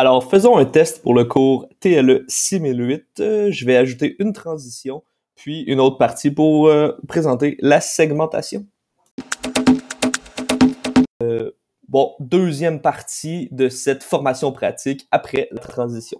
Alors, faisons un test pour le cours TLE 6008. Euh, je vais ajouter une transition, puis une autre partie pour euh, présenter la segmentation. Euh, bon, deuxième partie de cette formation pratique après la transition.